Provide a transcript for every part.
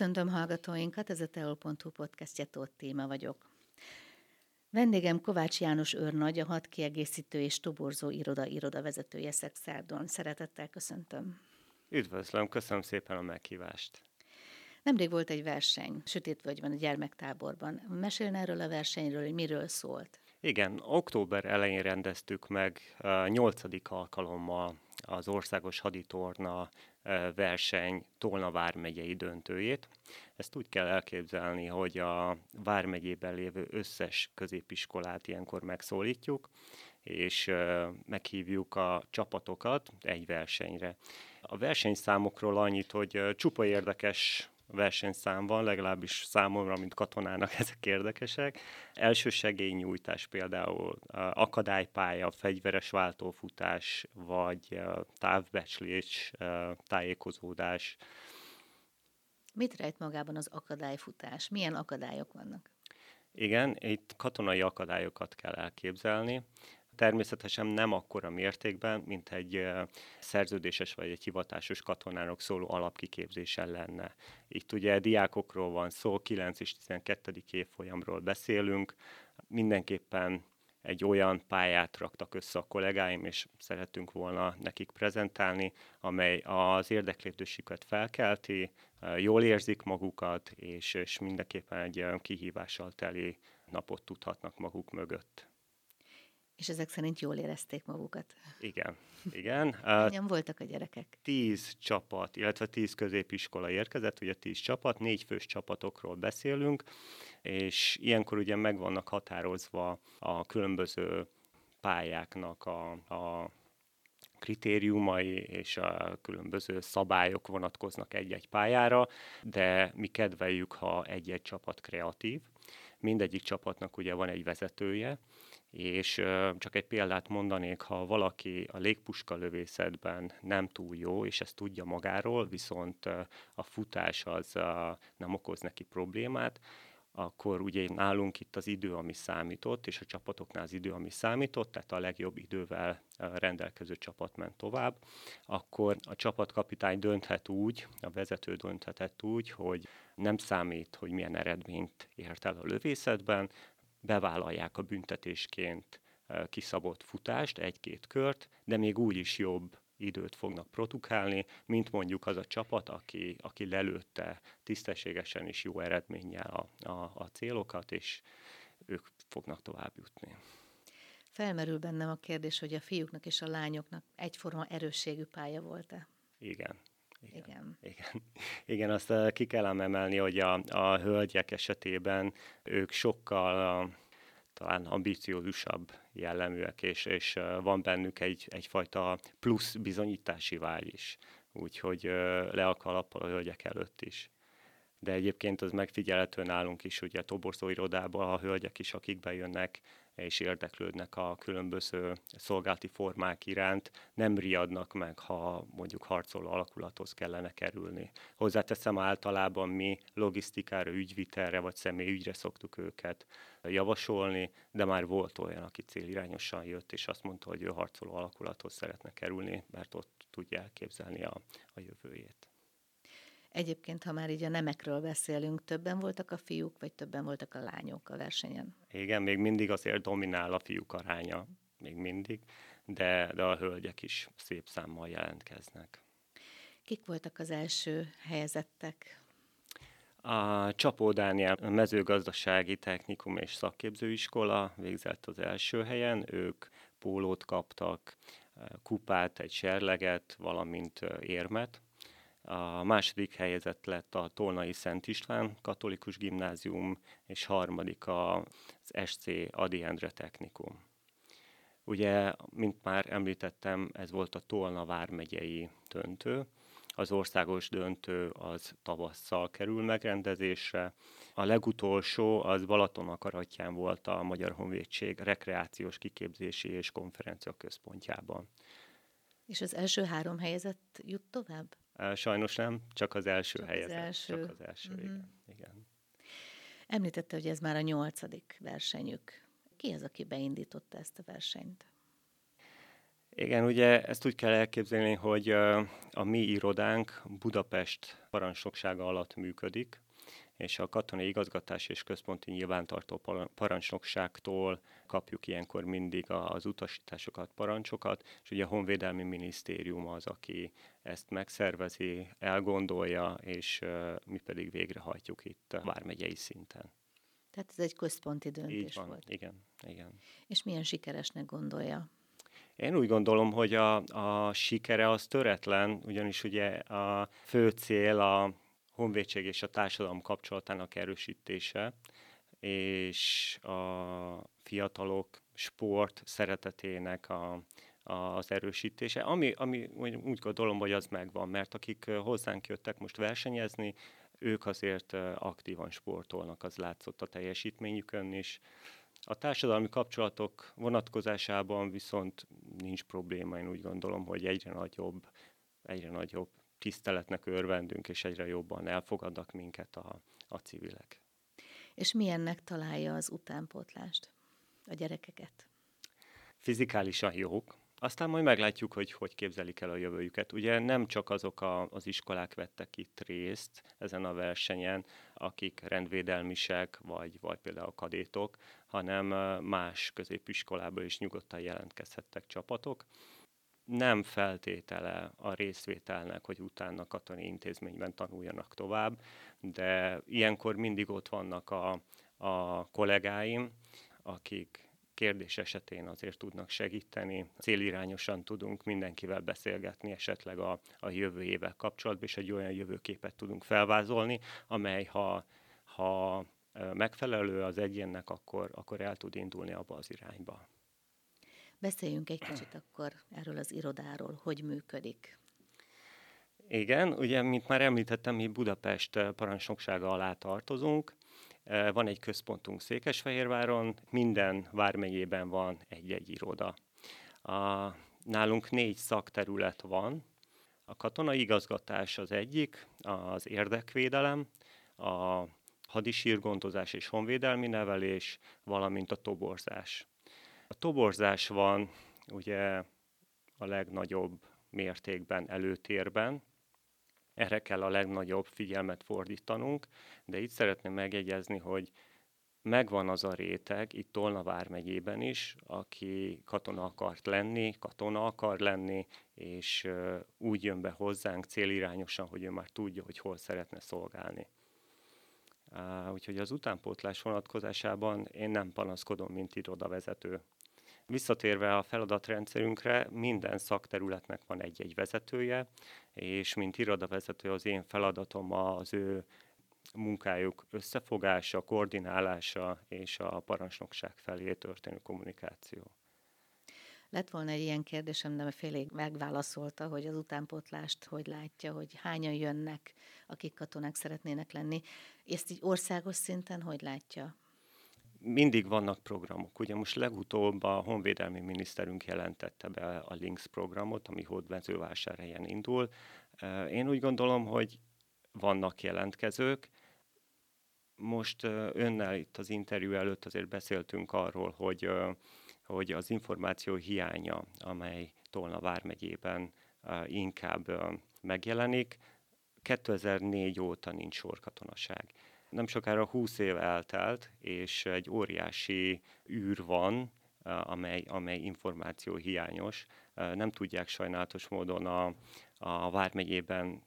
Köszöntöm hallgatóinkat, ez a teol.hu podcastje Tóth Téma vagyok. Vendégem Kovács János őrnagy, a hat kiegészítő és toborzó iroda iroda vezetője Szexárdon. Szeretettel köszöntöm. Üdvözlöm, köszönöm szépen a meghívást. Nemrég volt egy verseny, Sötétvölgyben, a gyermektáborban. Mesélne erről a versenyről, hogy miről szólt? Igen, október elején rendeztük meg nyolcadik alkalommal az Országos Haditorna verseny Tolna vármegyei döntőjét. Ezt úgy kell elképzelni, hogy a vármegyében lévő összes középiskolát ilyenkor megszólítjuk, és meghívjuk a csapatokat egy versenyre. A versenyszámokról annyit, hogy csupa érdekes versenyszám van, legalábbis számomra, mint katonának ezek érdekesek. Elsősegélynyújtás például, akadálypálya, fegyveres váltófutás, vagy távbecslés, tájékozódás. Mit rejt magában az akadályfutás? Milyen akadályok vannak? Igen, itt katonai akadályokat kell elképzelni. Természetesen nem akkora mértékben, mint egy szerződéses vagy egy hivatásos katonának szóló alapkiképzésen lenne. Itt ugye diákokról van szó, 9 és 12. évfolyamról beszélünk, mindenképpen egy olyan pályát raktak össze a kollégáim, és szeretünk volna nekik prezentálni, amely az érdeklődésüket felkelti, jól érzik magukat, és, és mindenképpen egy kihívással teli napot tudhatnak maguk mögött. És ezek szerint jól érezték magukat. Igen, igen. Hányan voltak a gyerekek? Tíz csapat, illetve tíz középiskola érkezett, ugye tíz csapat, négy fős csapatokról beszélünk, és ilyenkor ugye meg vannak határozva a különböző pályáknak a, a kritériumai és a különböző szabályok vonatkoznak egy-egy pályára, de mi kedveljük, ha egy-egy csapat kreatív. Mindegyik csapatnak ugye van egy vezetője, és csak egy példát mondanék, ha valaki a légpuska lövészetben nem túl jó, és ezt tudja magáról, viszont a futás az nem okoz neki problémát, akkor ugye nálunk itt az idő, ami számított, és a csapatoknál az idő, ami számított, tehát a legjobb idővel rendelkező csapat ment tovább, akkor a csapatkapitány dönthet úgy, a vezető dönthetett úgy, hogy nem számít, hogy milyen eredményt ért el a lövészetben, bevállalják a büntetésként kiszabott futást, egy-két kört, de még úgy is jobb időt fognak produkálni, mint mondjuk az a csapat, aki, aki lelőtte tisztességesen és jó eredménnyel a, a, a célokat, és ők fognak tovább jutni. Felmerül bennem a kérdés, hogy a fiúknak és a lányoknak egyforma erősségű pálya volt-e? Igen. Igen. Igen. Igen. Igen, azt uh, ki kell emelni, hogy a, a hölgyek esetében ők sokkal uh, talán ambiciózusabb jelleműek, és, és uh, van bennük egy, egyfajta plusz bizonyítási vágy is. Úgyhogy le a kalappal a hölgyek előtt is de egyébként az megfigyelhető nálunk is, ugye a toborzó irodában a hölgyek is, akik bejönnek és érdeklődnek a különböző szolgálti formák iránt, nem riadnak meg, ha mondjuk harcoló alakulathoz kellene kerülni. Hozzáteszem általában mi logisztikára, ügyvitelre vagy személyügyre szoktuk őket javasolni, de már volt olyan, aki célirányosan jött, és azt mondta, hogy ő harcoló alakulathoz szeretne kerülni, mert ott tudja elképzelni a, a jövőjét. Egyébként, ha már így a nemekről beszélünk, többen voltak a fiúk, vagy többen voltak a lányok a versenyen? Igen, még mindig azért dominál a fiúk aránya, még mindig, de, de a hölgyek is szép számmal jelentkeznek. Kik voltak az első helyezettek? A Csapó Dániel mezőgazdasági technikum és szakképzőiskola végzett az első helyen, ők pólót kaptak, kupát, egy serleget, valamint érmet. A második helyezett lett a Tolnai Szent István Katolikus Gimnázium, és harmadik az SC Adi Endre Technikum. Ugye, mint már említettem, ez volt a Tolna vármegyei döntő. Az országos döntő az tavasszal kerül megrendezésre. A legutolsó az Balaton akaratján volt a Magyar Honvédség rekreációs kiképzési és konferencia központjában. És az első három helyezett jut tovább? Sajnos nem, csak az első csak helyezett. Az első. Csak az első, uh-huh. igen, igen. Említette, hogy ez már a nyolcadik versenyük. Ki az, aki beindította ezt a versenyt? Igen, ugye ezt úgy kell elképzelni, hogy a mi irodánk Budapest parancsnoksága alatt működik, és a katonai igazgatás és központi nyilvántartó parancsnokságtól kapjuk ilyenkor mindig az utasításokat, parancsokat, és ugye a Honvédelmi Minisztérium az, aki ezt megszervezi, elgondolja, és mi pedig végrehajtjuk itt a vármegyei szinten. Tehát ez egy központi döntés Így van, volt. Igen, igen. És milyen sikeresnek gondolja? Én úgy gondolom, hogy a, a sikere az töretlen, ugyanis ugye a fő cél a honvédség és a társadalom kapcsolatának erősítése, és a fiatalok sport szeretetének a, az erősítése, ami, ami úgy gondolom, hogy az megvan, mert akik hozzánk jöttek most versenyezni, ők azért aktívan sportolnak, az látszott a teljesítményükön is. A társadalmi kapcsolatok vonatkozásában viszont nincs probléma, én úgy gondolom, hogy egyre nagyobb, egyre nagyobb tiszteletnek örvendünk, és egyre jobban elfogadnak minket a, a civilek. És milyennek találja az utánpótlást, a gyerekeket? Fizikálisan jók, aztán majd meglátjuk, hogy hogy képzelik el a jövőjüket. Ugye nem csak azok a, az iskolák vettek itt részt ezen a versenyen, akik rendvédelmisek, vagy, vagy például kadétok, hanem más középiskolából is nyugodtan jelentkezhettek csapatok nem feltétele a részvételnek, hogy utána katonai intézményben tanuljanak tovább, de ilyenkor mindig ott vannak a, a kollégáim, akik kérdés esetén azért tudnak segíteni. Célirányosan tudunk mindenkivel beszélgetni esetleg a, a jövő évvel kapcsolatban, és egy olyan jövőképet tudunk felvázolni, amely ha, ha megfelelő az egyénnek, akkor, akkor el tud indulni abba az irányba. Beszéljünk egy kicsit akkor erről az irodáról, hogy működik. Igen, ugye, mint már említettem, mi Budapest parancsnoksága alá tartozunk. Van egy központunk Székesfehérváron, minden vármegyében van egy-egy iroda. A, nálunk négy szakterület van. A katonai igazgatás az egyik, az érdekvédelem, a hadisírgondozás és honvédelmi nevelés, valamint a toborzás. A toborzás van ugye a legnagyobb mértékben előtérben, erre kell a legnagyobb figyelmet fordítanunk, de itt szeretném megjegyezni, hogy megvan az a réteg, itt Tolna vármegyében is, aki katona akart lenni, katona akar lenni, és úgy jön be hozzánk célirányosan, hogy ő már tudja, hogy hol szeretne szolgálni. Úgyhogy az utánpótlás vonatkozásában én nem panaszkodom, mint irodavezető. Visszatérve a feladatrendszerünkre, minden szakterületnek van egy-egy vezetője, és mint irodavezető az én feladatom az ő munkájuk összefogása, koordinálása és a parancsnokság felé történő kommunikáció. Lett volna egy ilyen kérdésem, de félig megválaszolta, hogy az utánpótlást hogy látja, hogy hányan jönnek, akik katonák szeretnének lenni. Ezt így országos szinten hogy látja? Mindig vannak programok. Ugye most legutóbb a honvédelmi miniszterünk jelentette be a Links programot, ami hódmezővásárhelyen indul. Én úgy gondolom, hogy vannak jelentkezők. Most önnel itt az interjú előtt azért beszéltünk arról, hogy, hogy az információ hiánya, amely Tolna vármegyében inkább megjelenik, 2004 óta nincs sorkatonaság nem sokára 20 év eltelt, és egy óriási űr van, amely, amely információ hiányos. Nem tudják sajnálatos módon a, a Vármegyében,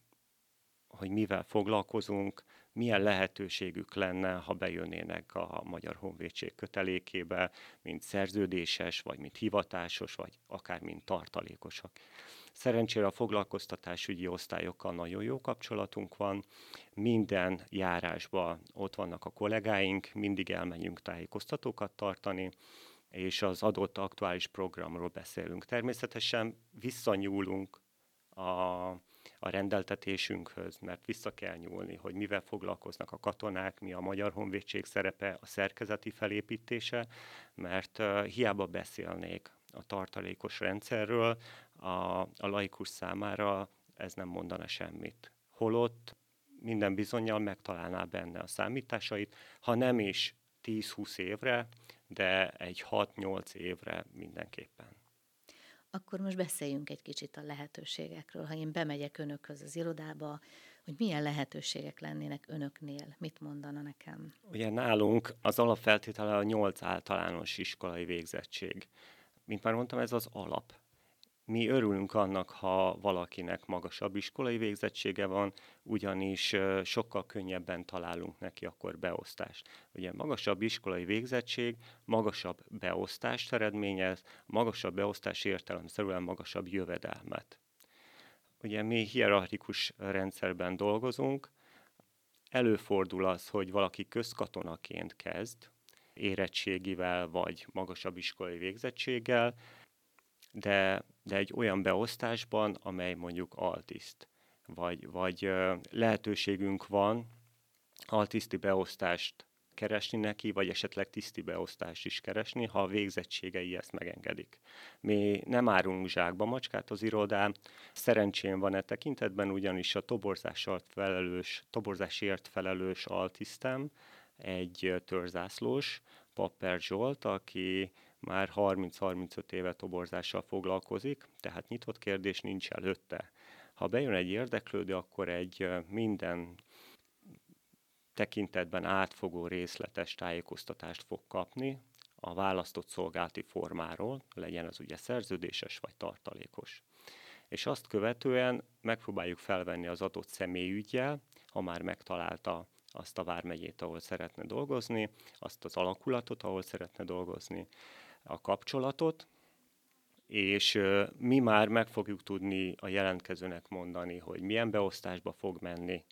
hogy mivel foglalkozunk, milyen lehetőségük lenne, ha bejönnének a Magyar Honvédség kötelékébe, mint szerződéses, vagy mint hivatásos, vagy akár mint tartalékosak. Szerencsére a foglalkoztatásügyi osztályokkal nagyon jó kapcsolatunk van, minden járásban ott vannak a kollégáink, mindig elmenjünk tájékoztatókat tartani, és az adott aktuális programról beszélünk. Természetesen visszanyúlunk a, a rendeltetésünkhöz, mert vissza kell nyúlni, hogy mivel foglalkoznak a katonák, mi a Magyar Honvédség szerepe, a szerkezeti felépítése, mert uh, hiába beszélnék a tartalékos rendszerről, a, a laikus számára ez nem mondana semmit. Holott minden bizonyal megtalálná benne a számításait, ha nem is 10-20 évre, de egy 6-8 évre mindenképpen. Akkor most beszéljünk egy kicsit a lehetőségekről. Ha én bemegyek önökhöz az irodába, hogy milyen lehetőségek lennének önöknél, mit mondana nekem? Ugye nálunk az alapfeltétele a nyolc általános iskolai végzettség. Mint már mondtam, ez az alap. Mi örülünk annak, ha valakinek magasabb iskolai végzettsége van, ugyanis sokkal könnyebben találunk neki akkor beosztást. Ugye magasabb iskolai végzettség, magasabb beosztást eredményez, magasabb beosztás értelemszerűen magasabb jövedelmet. Ugye mi hierarchikus rendszerben dolgozunk, előfordul az, hogy valaki közkatonaként kezd, érettségivel vagy magasabb iskolai végzettséggel, de, de egy olyan beosztásban, amely mondjuk altiszt, vagy, vagy lehetőségünk van altiszti beosztást keresni neki, vagy esetleg tiszti beosztást is keresni, ha a végzettségei ezt megengedik. Mi nem árulunk zsákba macskát az irodán, szerencsém van e tekintetben, ugyanis a toborzásért felelős, toborzásért felelős altisztem, egy törzászlós, Papper Zsolt, aki már 30-35 éve toborzással foglalkozik, tehát nyitott kérdés nincs előtte. Ha bejön egy érdeklődő, akkor egy minden tekintetben átfogó részletes tájékoztatást fog kapni a választott szolgálati formáról, legyen az ugye szerződéses vagy tartalékos. És azt követően megpróbáljuk felvenni az adott személyügyjel, ha már megtalálta azt a vármegyét, ahol szeretne dolgozni, azt az alakulatot, ahol szeretne dolgozni, a kapcsolatot, és mi már meg fogjuk tudni a jelentkezőnek mondani, hogy milyen beosztásba fog menni,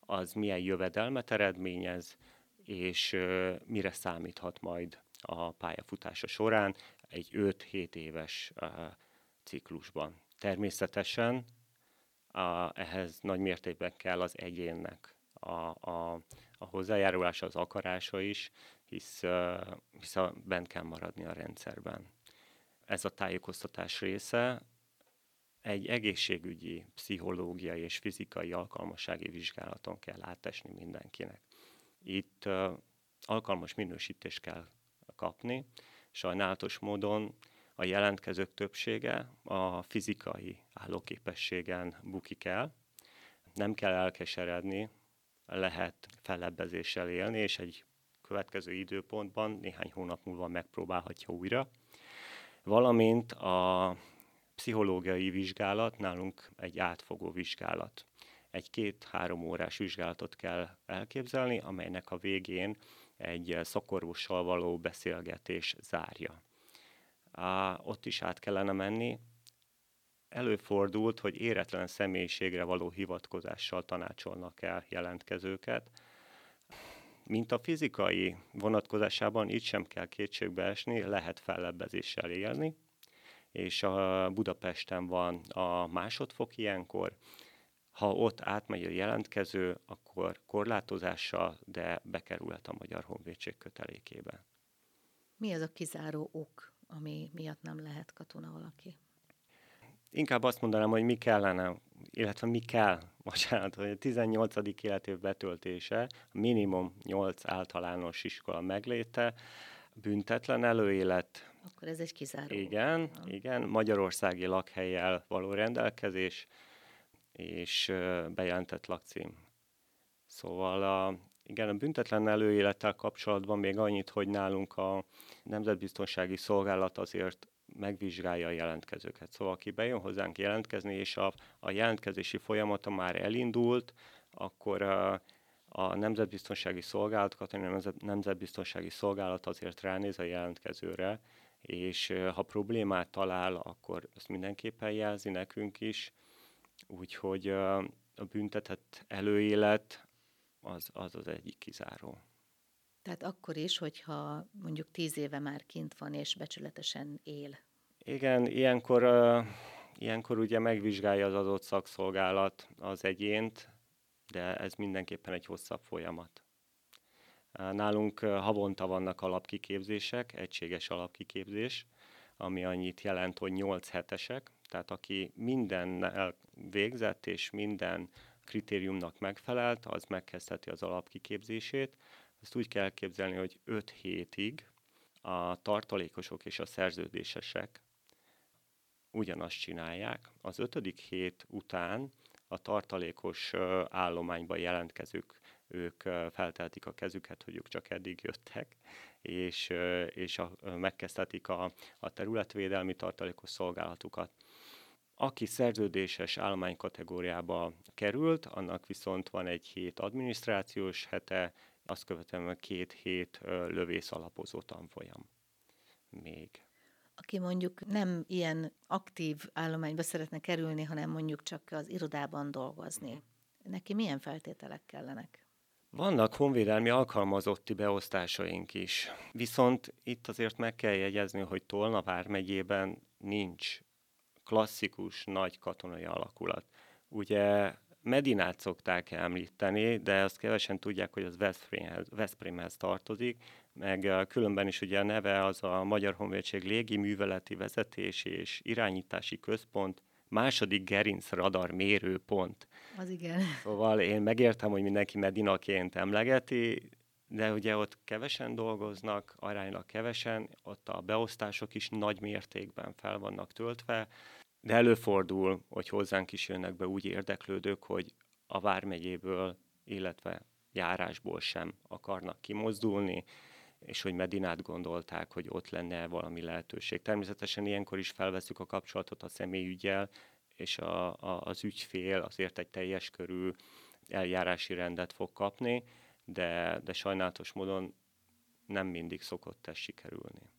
az milyen jövedelmet eredményez, és mire számíthat majd a pályafutása során egy 5-7 éves ciklusban. Természetesen a, ehhez nagy mértékben kell az egyénnek a, a, a hozzájárulása, az akarása is, hisz, hisz bent kell maradni a rendszerben. Ez a tájékoztatás része egy egészségügyi, pszichológiai és fizikai alkalmassági vizsgálaton kell átesni mindenkinek. Itt uh, alkalmas minősítést kell kapni, sajnálatos módon a jelentkezők többsége a fizikai állóképességen bukik el. Nem kell elkeseredni, lehet fellebbezéssel élni, és egy következő időpontban, néhány hónap múlva megpróbálhatja újra. Valamint a pszichológiai vizsgálat nálunk egy átfogó vizsgálat. Egy két-három órás vizsgálatot kell elképzelni, amelynek a végén egy szakorvossal való beszélgetés zárja. Á, ott is át kellene menni. Előfordult, hogy éretlen személyiségre való hivatkozással tanácsolnak el jelentkezőket, mint a fizikai vonatkozásában itt sem kell kétségbe esni, lehet fellebbezéssel élni, és a Budapesten van a másodfok ilyenkor, ha ott átmegy a jelentkező, akkor korlátozással, de bekerülhet a Magyar Honvédség kötelékébe. Mi az a kizáró ok, ami miatt nem lehet katona valaki? Inkább azt mondanám, hogy mi kellene, illetve mi kell, bocsánat, hogy a 18. életév betöltése, minimum 8 általános iskola megléte, büntetlen előélet. Akkor ez egy kizáró. Igen, ok. igen, magyarországi lakhelyjel való rendelkezés, és bejelentett lakcím. Szóval a, igen, a büntetlen előélettel kapcsolatban még annyit, hogy nálunk a Nemzetbiztonsági Szolgálat azért megvizsgálja a jelentkezőket. Szóval aki bejön hozzánk jelentkezni, és a, a jelentkezési folyamata már elindult, akkor a, a Nemzetbiztonsági Szolgálat, a Nemzet, Nemzetbiztonsági Szolgálat azért ránéz a jelentkezőre, és ha problémát talál, akkor ezt mindenképpen jelzi nekünk is, úgyhogy a büntetett előélet az az, az egyik kizáró. Tehát akkor is, hogyha mondjuk tíz éve már kint van és becsületesen él. Igen, ilyenkor, ilyenkor ugye megvizsgálja az adott szakszolgálat az egyént, de ez mindenképpen egy hosszabb folyamat. Nálunk havonta vannak alapkiképzések, egységes alapkiképzés, ami annyit jelent, hogy 8 hetesek, tehát aki minden végzett és minden kritériumnak megfelelt, az megkezdheti az alapkiképzését, ezt úgy kell elképzelni, hogy 5 hétig a tartalékosok és a szerződésesek ugyanazt csinálják. Az ötödik hét után a tartalékos állományba jelentkezők ők felteltik a kezüket, hogy ők csak eddig jöttek, és, és a, megkezdhetik a, a területvédelmi tartalékos szolgálatukat. Aki szerződéses állománykategóriába került, annak viszont van egy hét adminisztrációs hete, azt követően két hét lövész alapozó tanfolyam még. Aki mondjuk nem ilyen aktív állományba szeretne kerülni, hanem mondjuk csak az irodában dolgozni, neki milyen feltételek kellenek? Vannak honvédelmi alkalmazotti beosztásaink is, viszont itt azért meg kell jegyezni, hogy Tolna vármegyében nincs klasszikus nagy katonai alakulat. Ugye Medinát szokták említeni, de azt kevesen tudják, hogy az Veszprémhez, Veszprémhez tartozik, meg különben is ugye a neve az a Magyar Honvédség Légi Műveleti Vezetési és Irányítási Központ második gerinc radar mérőpont. Az igen. Szóval én megértem, hogy mindenki Medinaként emlegeti, de ugye ott kevesen dolgoznak, aránylag kevesen, ott a beosztások is nagy mértékben fel vannak töltve, de előfordul, hogy hozzánk is jönnek be úgy érdeklődők, hogy a Vármegyéből, illetve járásból sem akarnak kimozdulni, és hogy Medinát gondolták, hogy ott lenne valami lehetőség. Természetesen ilyenkor is felveszük a kapcsolatot a személyügyel, és a, a, az ügyfél azért egy teljes körű eljárási rendet fog kapni, de, de sajnálatos módon nem mindig szokott ez sikerülni.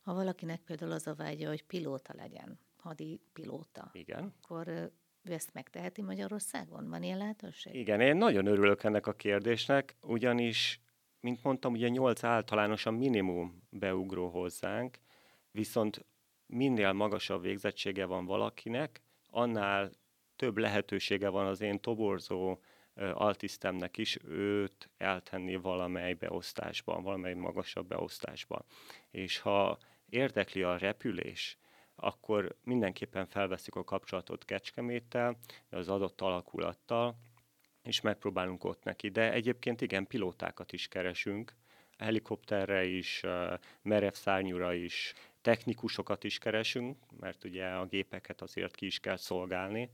Ha valakinek például az a vágya, hogy pilóta legyen, hadi pilóta, Igen. akkor ő ezt megteheti Magyarországon? Van ilyen lehetőség? Igen, én nagyon örülök ennek a kérdésnek, ugyanis mint mondtam, ugye 8 általánosan minimum beugró hozzánk, viszont minél magasabb végzettsége van valakinek, annál több lehetősége van az én toborzó altisztemnek is őt eltenni valamely beosztásban, valamely magasabb beosztásban. És ha érdekli a repülés, akkor mindenképpen felveszik a kapcsolatot Kecskeméttel, az adott alakulattal, és megpróbálunk ott neki. De egyébként igen, pilótákat is keresünk, helikopterre is, merev szárnyúra is, technikusokat is keresünk, mert ugye a gépeket azért ki is kell szolgálni.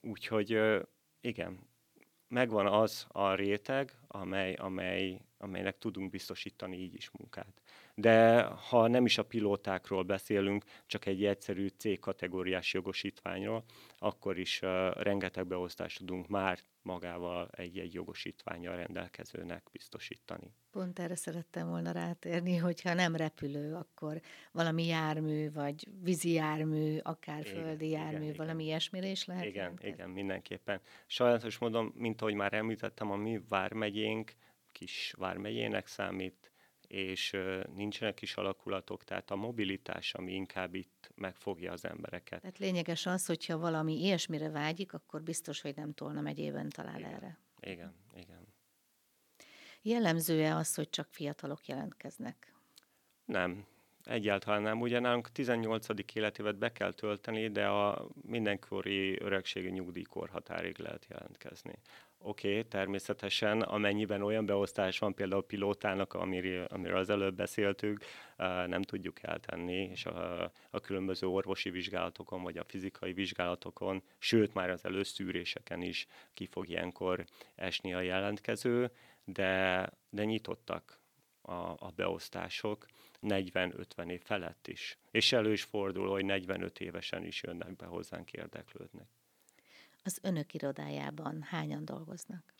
Úgyhogy igen, megvan az a réteg, amely, amely, amelynek tudunk biztosítani így is munkát. De ha nem is a pilótákról beszélünk, csak egy egyszerű C-kategóriás jogosítványról, akkor is uh, rengeteg beosztást tudunk már magával egy-egy jogosítványjal rendelkezőnek biztosítani. Pont erre szerettem volna rátérni, hogyha nem repülő, akkor valami jármű, vagy vízi jármű, akár igen, földi jármű, igen, valami igen. ilyesmire is lehet Igen, jelentkezni? igen, mindenképpen. Sajnálatos módon, mint ahogy már említettem, a mi vármegyénk kis vármegyének számít, és nincsenek is alakulatok, tehát a mobilitás, ami inkább itt megfogja az embereket. Tehát lényeges az, hogyha valami ilyesmire vágyik, akkor biztos, hogy nem Tolna megyében talál igen. erre. Igen, igen. Jellemző-e az, hogy csak fiatalok jelentkeznek? Nem, egyáltalán nem. Ugye nálunk 18. életévet be kell tölteni, de a mindenkori öregségi nyugdíjkorhatárig lehet jelentkezni. Oké, okay, természetesen, amennyiben olyan beosztás van például pilótának, amiről, amiről az előbb beszéltünk, nem tudjuk eltenni, és a, a különböző orvosi vizsgálatokon, vagy a fizikai vizsgálatokon, sőt már az előszűréseken is ki fog ilyenkor esni a jelentkező, de, de nyitottak a, a beosztások 40-50 év felett is. És elő is fordul, hogy 45 évesen is jönnek be hozzánk érdeklődnek. Az önök irodájában hányan dolgoznak?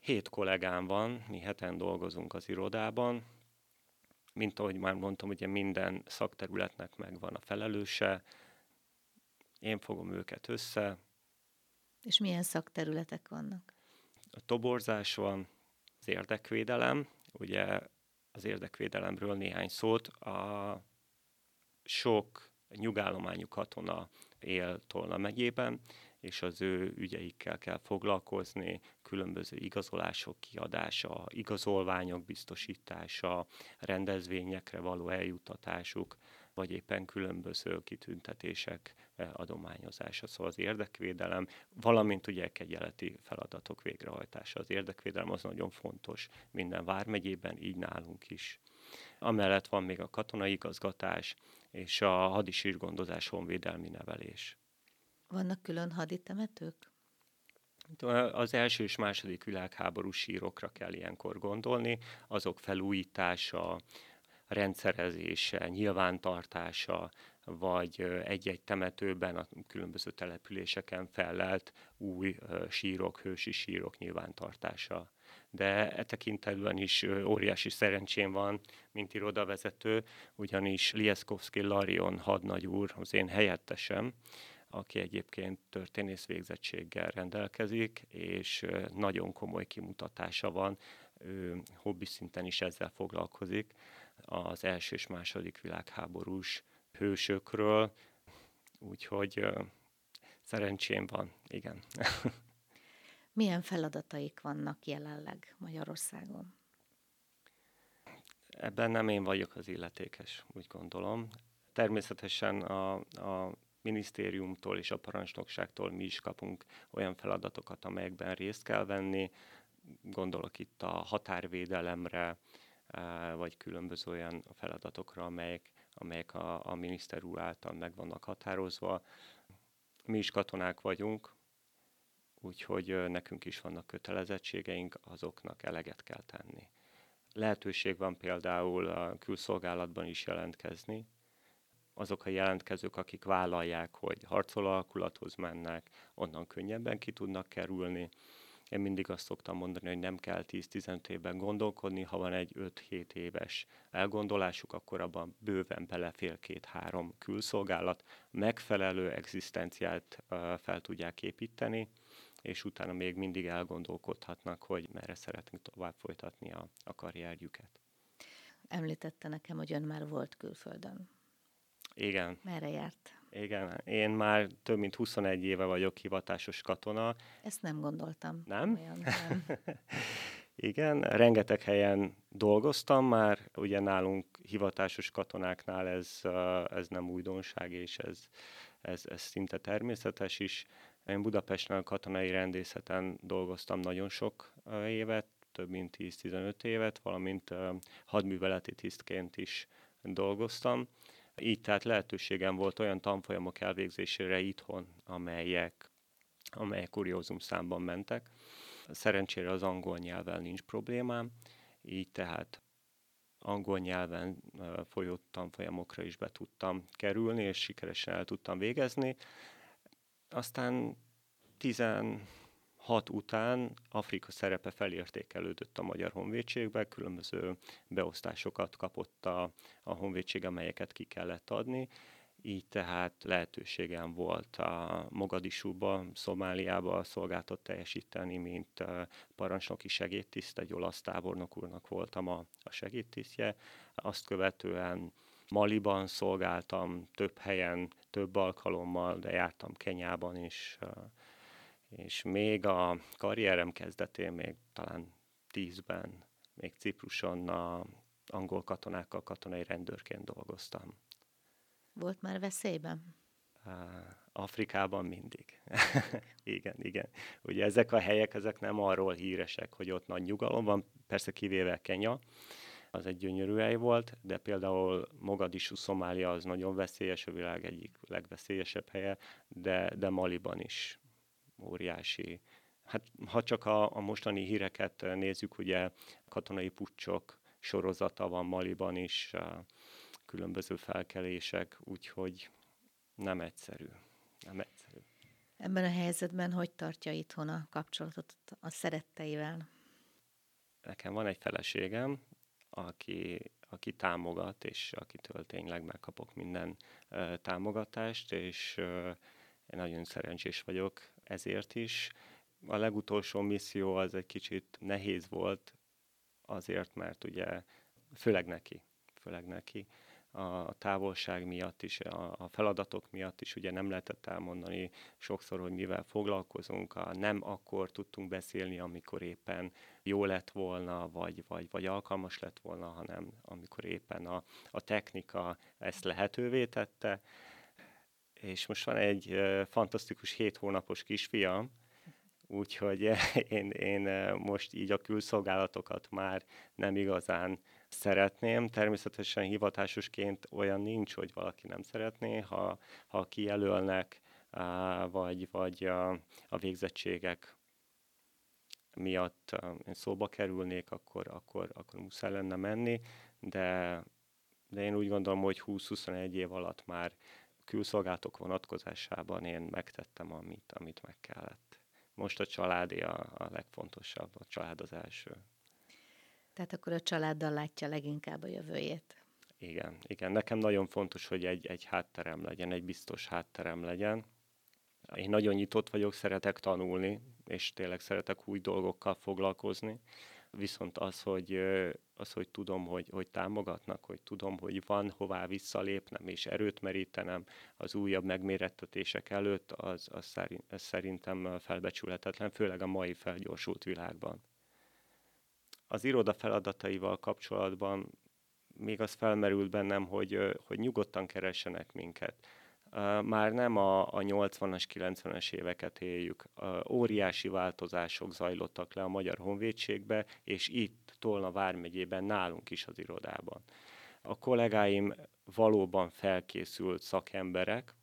Hét kollégám van, mi heten dolgozunk az irodában. Mint ahogy már mondtam, ugye minden szakterületnek megvan a felelőse. Én fogom őket össze. És milyen szakterületek vannak? A toborzás van, az érdekvédelem, ugye az érdekvédelemről néhány szót. A sok nyugállományú katona él Tolna megyében, és az ő ügyeikkel kell foglalkozni, különböző igazolások kiadása, igazolványok biztosítása, rendezvényekre való eljutatásuk, vagy éppen különböző kitüntetések eh, adományozása, szóval az érdekvédelem, valamint ugye kegyeleti feladatok végrehajtása. Az érdekvédelem az nagyon fontos minden vármegyében, így nálunk is. Amellett van még a katonai igazgatás és a hadisírgondozás honvédelmi nevelés. Vannak külön haditemetők? Az első és második világháború sírokra kell ilyenkor gondolni, azok felújítása, rendszerezése, nyilvántartása, vagy egy-egy temetőben, a különböző településeken fellelt új sírok, hősi sírok nyilvántartása. De e tekintetben is óriási szerencsém van, mint irodavezető, ugyanis Lieszkowski Larion hadnagy úr, az én helyettesem, aki egyébként történész végzettséggel rendelkezik, és nagyon komoly kimutatása van, ő hobbi szinten is ezzel foglalkozik, az első és második világháborús hősökről, úgyhogy szerencsém van, igen. Milyen feladataik vannak jelenleg Magyarországon? Ebben nem én vagyok az illetékes, úgy gondolom. Természetesen a, a minisztériumtól és a parancsnokságtól mi is kapunk olyan feladatokat, amelyekben részt kell venni. Gondolok itt a határvédelemre, vagy különböző olyan feladatokra, amelyek, amelyek a, a miniszter úr által meg vannak határozva. Mi is katonák vagyunk, úgyhogy nekünk is vannak kötelezettségeink, azoknak eleget kell tenni. Lehetőség van például a külszolgálatban is jelentkezni, azok a jelentkezők, akik vállalják, hogy harcoló mennek, onnan könnyebben ki tudnak kerülni. Én mindig azt szoktam mondani, hogy nem kell 10-15 évben gondolkodni, ha van egy 5-7 éves elgondolásuk, akkor abban bőven belefér két-három külszolgálat, megfelelő egzisztenciát fel tudják építeni, és utána még mindig elgondolkodhatnak, hogy merre szeretnénk tovább folytatni a, a karrierjüket. Említette nekem, hogy ön már volt külföldön. Igen. Merre járt? Igen, én már több mint 21 éve vagyok hivatásos katona. Ezt nem gondoltam. Nem? Olyan, nem. Igen, rengeteg helyen dolgoztam már, ugye nálunk hivatásos katonáknál ez, ez nem újdonság, és ez, ez, ez szinte természetes is. Én Budapesten a katonai rendészeten dolgoztam nagyon sok évet, több mint 10-15 évet, valamint hadműveleti tisztként is dolgoztam. Így tehát lehetőségem volt olyan tanfolyamok elvégzésére itthon, amelyek, amelyek kuriózum számban mentek. Szerencsére az angol nyelvvel nincs problémám, így tehát angol nyelven folyó tanfolyamokra is be tudtam kerülni, és sikeresen el tudtam végezni. Aztán 16 után Afrika szerepe felértékelődött a Magyar Honvédségbe, különböző beosztásokat kapott a, a honvédség, amelyeket ki kellett adni, így tehát lehetőségem volt a Mogadisúba, Szomáliába szolgáltat teljesíteni, mint parancsnoki segédtiszt, egy olasz tábornok úrnak voltam a, a segédtisztje. Azt követően Maliban szolgáltam több helyen, több alkalommal, de jártam Kenyában is, és még a karrierem kezdetén, még talán tízben, még Cipruson a angol katonákkal katonai rendőrként dolgoztam. Volt már veszélyben? Afrikában mindig. igen, igen. Ugye ezek a helyek, ezek nem arról híresek, hogy ott nagy nyugalom van, persze kivéve Kenya, az egy gyönyörű hely volt, de például Mogadishu, Szomália az nagyon veszélyes, a világ egyik legveszélyesebb helye, de, de Maliban is óriási. Hát ha csak a, a mostani híreket nézzük, ugye katonai pucsok sorozata van Maliban is, különböző felkelések, úgyhogy nem egyszerű. Nem egyszerű. Ebben a helyzetben hogy tartja itthon a kapcsolatot a szeretteivel? Nekem van egy feleségem, aki, aki támogat, és akitől tényleg megkapok minden uh, támogatást, és uh, én nagyon szerencsés vagyok ezért is. A legutolsó misszió az egy kicsit nehéz volt, azért, mert ugye főleg neki, főleg neki, a távolság miatt is, a feladatok miatt is ugye nem lehetett elmondani sokszor, hogy mivel foglalkozunk, a nem akkor tudtunk beszélni, amikor éppen jó lett volna, vagy, vagy, vagy alkalmas lett volna, hanem amikor éppen a, a technika ezt lehetővé tette és most van egy fantasztikus hét hónapos kisfiam, úgyhogy én, én most így a külszolgálatokat már nem igazán szeretném. Természetesen hivatásosként olyan nincs, hogy valaki nem szeretné, ha, ha kijelölnek, vagy, vagy a, a végzettségek miatt én szóba kerülnék, akkor, akkor, akkor muszáj lenne menni, de, de én úgy gondolom, hogy 20-21 év alatt már külszolgálatok vonatkozásában én megtettem, amit, amit meg kellett. Most a családé a, a legfontosabb, a család az első. Tehát akkor a családdal látja leginkább a jövőjét. Igen, igen. Nekem nagyon fontos, hogy egy, egy hátterem legyen, egy biztos hátterem legyen. Én nagyon nyitott vagyok, szeretek tanulni, és tényleg szeretek új dolgokkal foglalkozni. Viszont az, hogy, az, hogy tudom, hogy, hogy támogatnak, hogy tudom, hogy van hová visszalépnem és erőt merítenem az újabb megmérettetések előtt, az, az, szerint, az szerintem felbecsülhetetlen, főleg a mai felgyorsult világban. Az iroda feladataival kapcsolatban még az felmerült bennem, hogy, hogy nyugodtan keressenek minket már nem a, a 80-as, 90-es éveket éljük. Óriási változások zajlottak le a Magyar Honvédségbe, és itt Tolna vármegyében nálunk is az irodában. A kollégáim valóban felkészült szakemberek,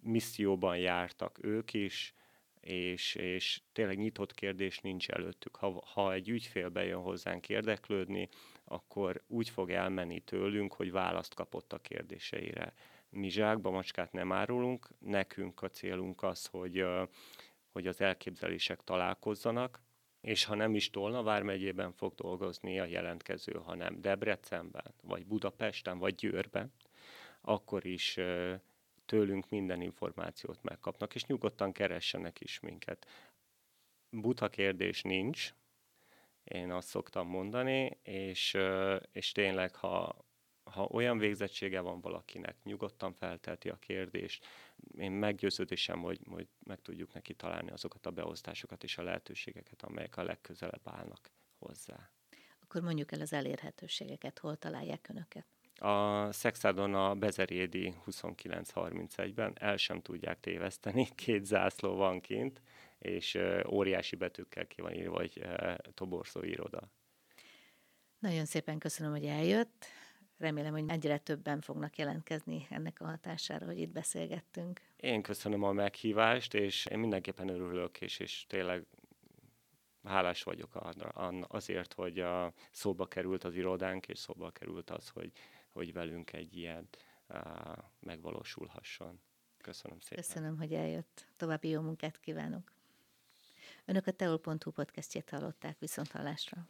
misszióban jártak ők is, és, és tényleg nyitott kérdés nincs előttük. Ha, ha egy ügyfél bejön hozzánk érdeklődni, akkor úgy fog elmenni tőlünk, hogy választ kapott a kérdéseire mi zsákba macskát nem árulunk, nekünk a célunk az, hogy, hogy az elképzelések találkozzanak, és ha nem is Tolna vármegyében fog dolgozni a jelentkező, hanem Debrecenben, vagy Budapesten, vagy Győrben, akkor is tőlünk minden információt megkapnak, és nyugodtan keressenek is minket. Buta kérdés nincs, én azt szoktam mondani, és, és tényleg, ha, ha olyan végzettsége van valakinek, nyugodtan feltelti a kérdést, én meggyőződésem, hogy, hogy meg tudjuk neki találni azokat a beosztásokat és a lehetőségeket, amelyek a legközelebb állnak hozzá. Akkor mondjuk el az elérhetőségeket, hol találják önöket? A Szexádon a Bezerédi 2931-ben el sem tudják téveszteni, két zászló van kint, és óriási betűkkel ki van írva, hogy toborszó iroda. Nagyon szépen köszönöm, hogy eljött. Remélem, hogy egyre többen fognak jelentkezni ennek a hatására, hogy itt beszélgettünk. Én köszönöm a meghívást, és én mindenképpen örülök, és, és tényleg hálás vagyok azért, hogy a szóba került az irodánk, és szóba került az, hogy, hogy velünk egy ilyen megvalósulhasson. Köszönöm szépen. Köszönöm, hogy eljött. További jó munkát kívánok. Önök a teol.hu podcastjét hallották viszont hallásra.